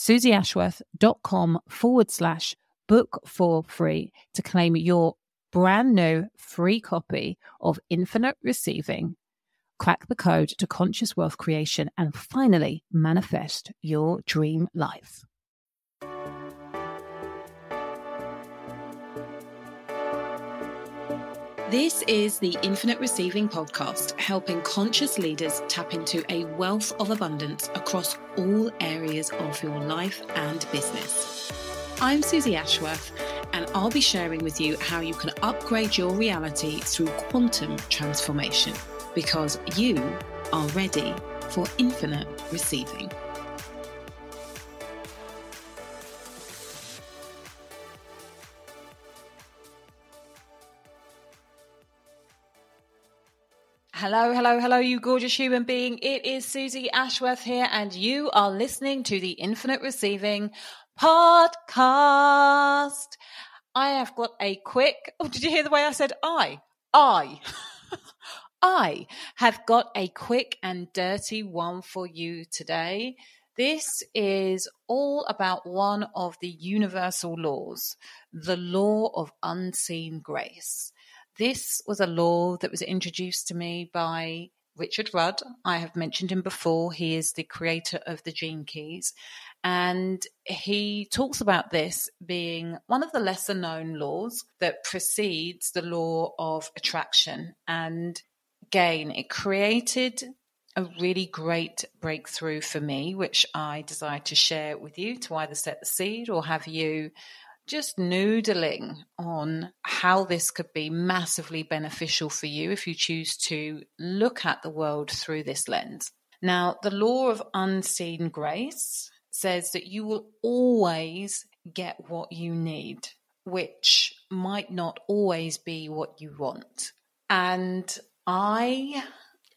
suzyashworth.com forward slash book for free to claim your brand new free copy of Infinite Receiving. Crack the code to conscious wealth creation and finally manifest your dream life. This is the Infinite Receiving podcast, helping conscious leaders tap into a wealth of abundance across all areas of your life and business. I'm Suzy Ashworth and I'll be sharing with you how you can upgrade your reality through quantum transformation because you are ready for infinite receiving. Hello, hello, hello, you gorgeous human being. It is Suzy Ashworth here, and you are listening to the Infinite Receiving Podcast. I have got a quick. Oh, did you hear the way I said I? I. I have got a quick and dirty one for you today. This is all about one of the universal laws, the law of unseen grace. This was a law that was introduced to me by Richard Rudd. I have mentioned him before. He is the creator of the Gene Keys. And he talks about this being one of the lesser known laws that precedes the law of attraction. And again, it created a really great breakthrough for me, which I desire to share with you to either set the seed or have you just noodling on how this could be massively beneficial for you if you choose to look at the world through this lens. Now, the law of unseen grace says that you will always get what you need, which might not always be what you want. And I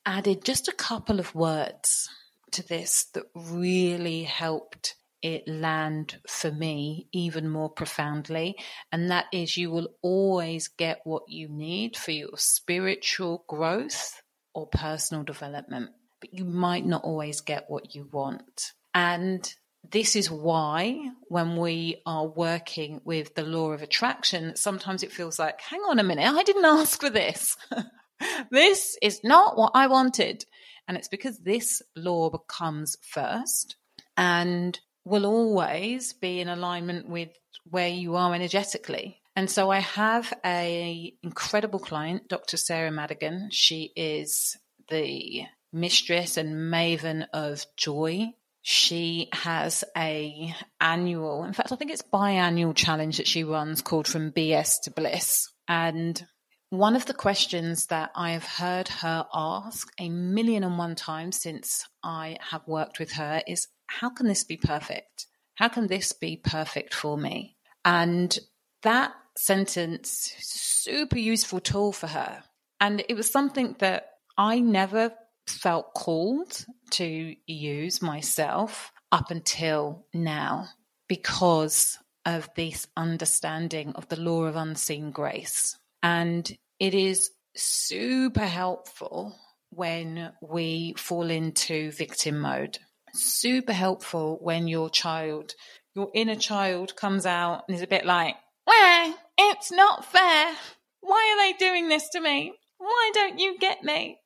added just a couple of words to this that really helped it land for me even more profoundly. And that is you will always get what you need for your spiritual growth or personal development, but you might not always get what you want. And this is why, when we are working with the law of attraction, sometimes it feels like, hang on a minute, I didn't ask for this. this is not what I wanted. And it's because this law becomes first. And will always be in alignment with where you are energetically. And so I have a incredible client, Dr. Sarah Madigan. She is the mistress and maven of joy. She has a annual, in fact, I think it's biannual challenge that she runs called From BS to Bliss. And one of the questions that I have heard her ask a million and one times since I have worked with her is how can this be perfect? How can this be perfect for me? And that sentence, super useful tool for her. And it was something that I never felt called to use myself up until now because of this understanding of the law of unseen grace. And it is super helpful when we fall into victim mode super helpful when your child, your inner child comes out and is a bit like, well, it's not fair. Why are they doing this to me? Why don't you get me?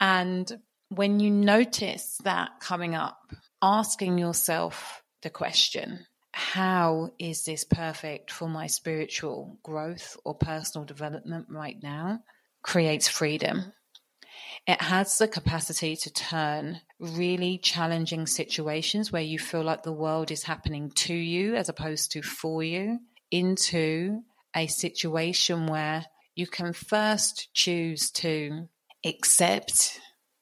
And when you notice that coming up, asking yourself the question, how is this perfect for my spiritual growth or personal development right now? creates freedom it has the capacity to turn really challenging situations where you feel like the world is happening to you as opposed to for you into a situation where you can first choose to accept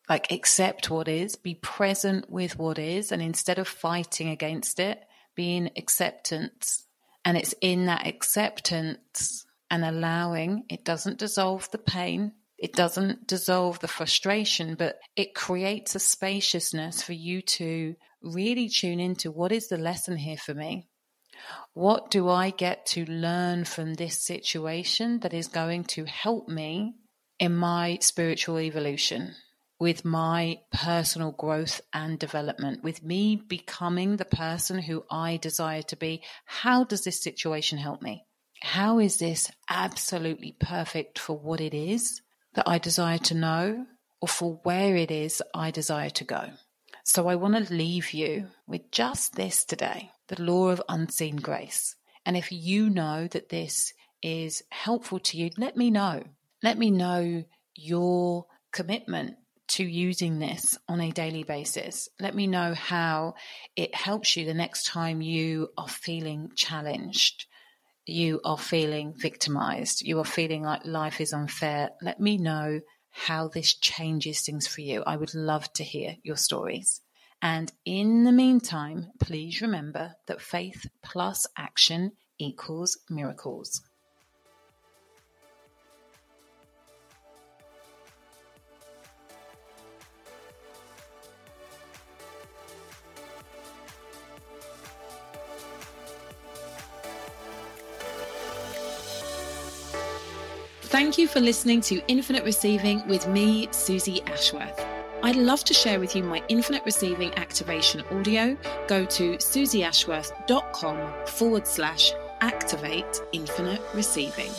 like accept what is be present with what is and instead of fighting against it be in acceptance. And it's in that acceptance and allowing it doesn't dissolve the pain it doesn't dissolve the frustration, but it creates a spaciousness for you to really tune into what is the lesson here for me? What do I get to learn from this situation that is going to help me in my spiritual evolution, with my personal growth and development, with me becoming the person who I desire to be? How does this situation help me? How is this absolutely perfect for what it is? That I desire to know or for where it is I desire to go. So I want to leave you with just this today the law of unseen grace. And if you know that this is helpful to you, let me know. Let me know your commitment to using this on a daily basis. Let me know how it helps you the next time you are feeling challenged you are feeling victimized, you are feeling like life is unfair, let me know how this changes things for you. I would love to hear your stories. And in the meantime, please remember that faith plus action equals miracles. Thank you for listening to Infinite Receiving with me, Suzy Ashworth. I'd love to share with you my Infinite Receiving activation audio. Go to suzyashworth.com forward slash activate infinite receiving.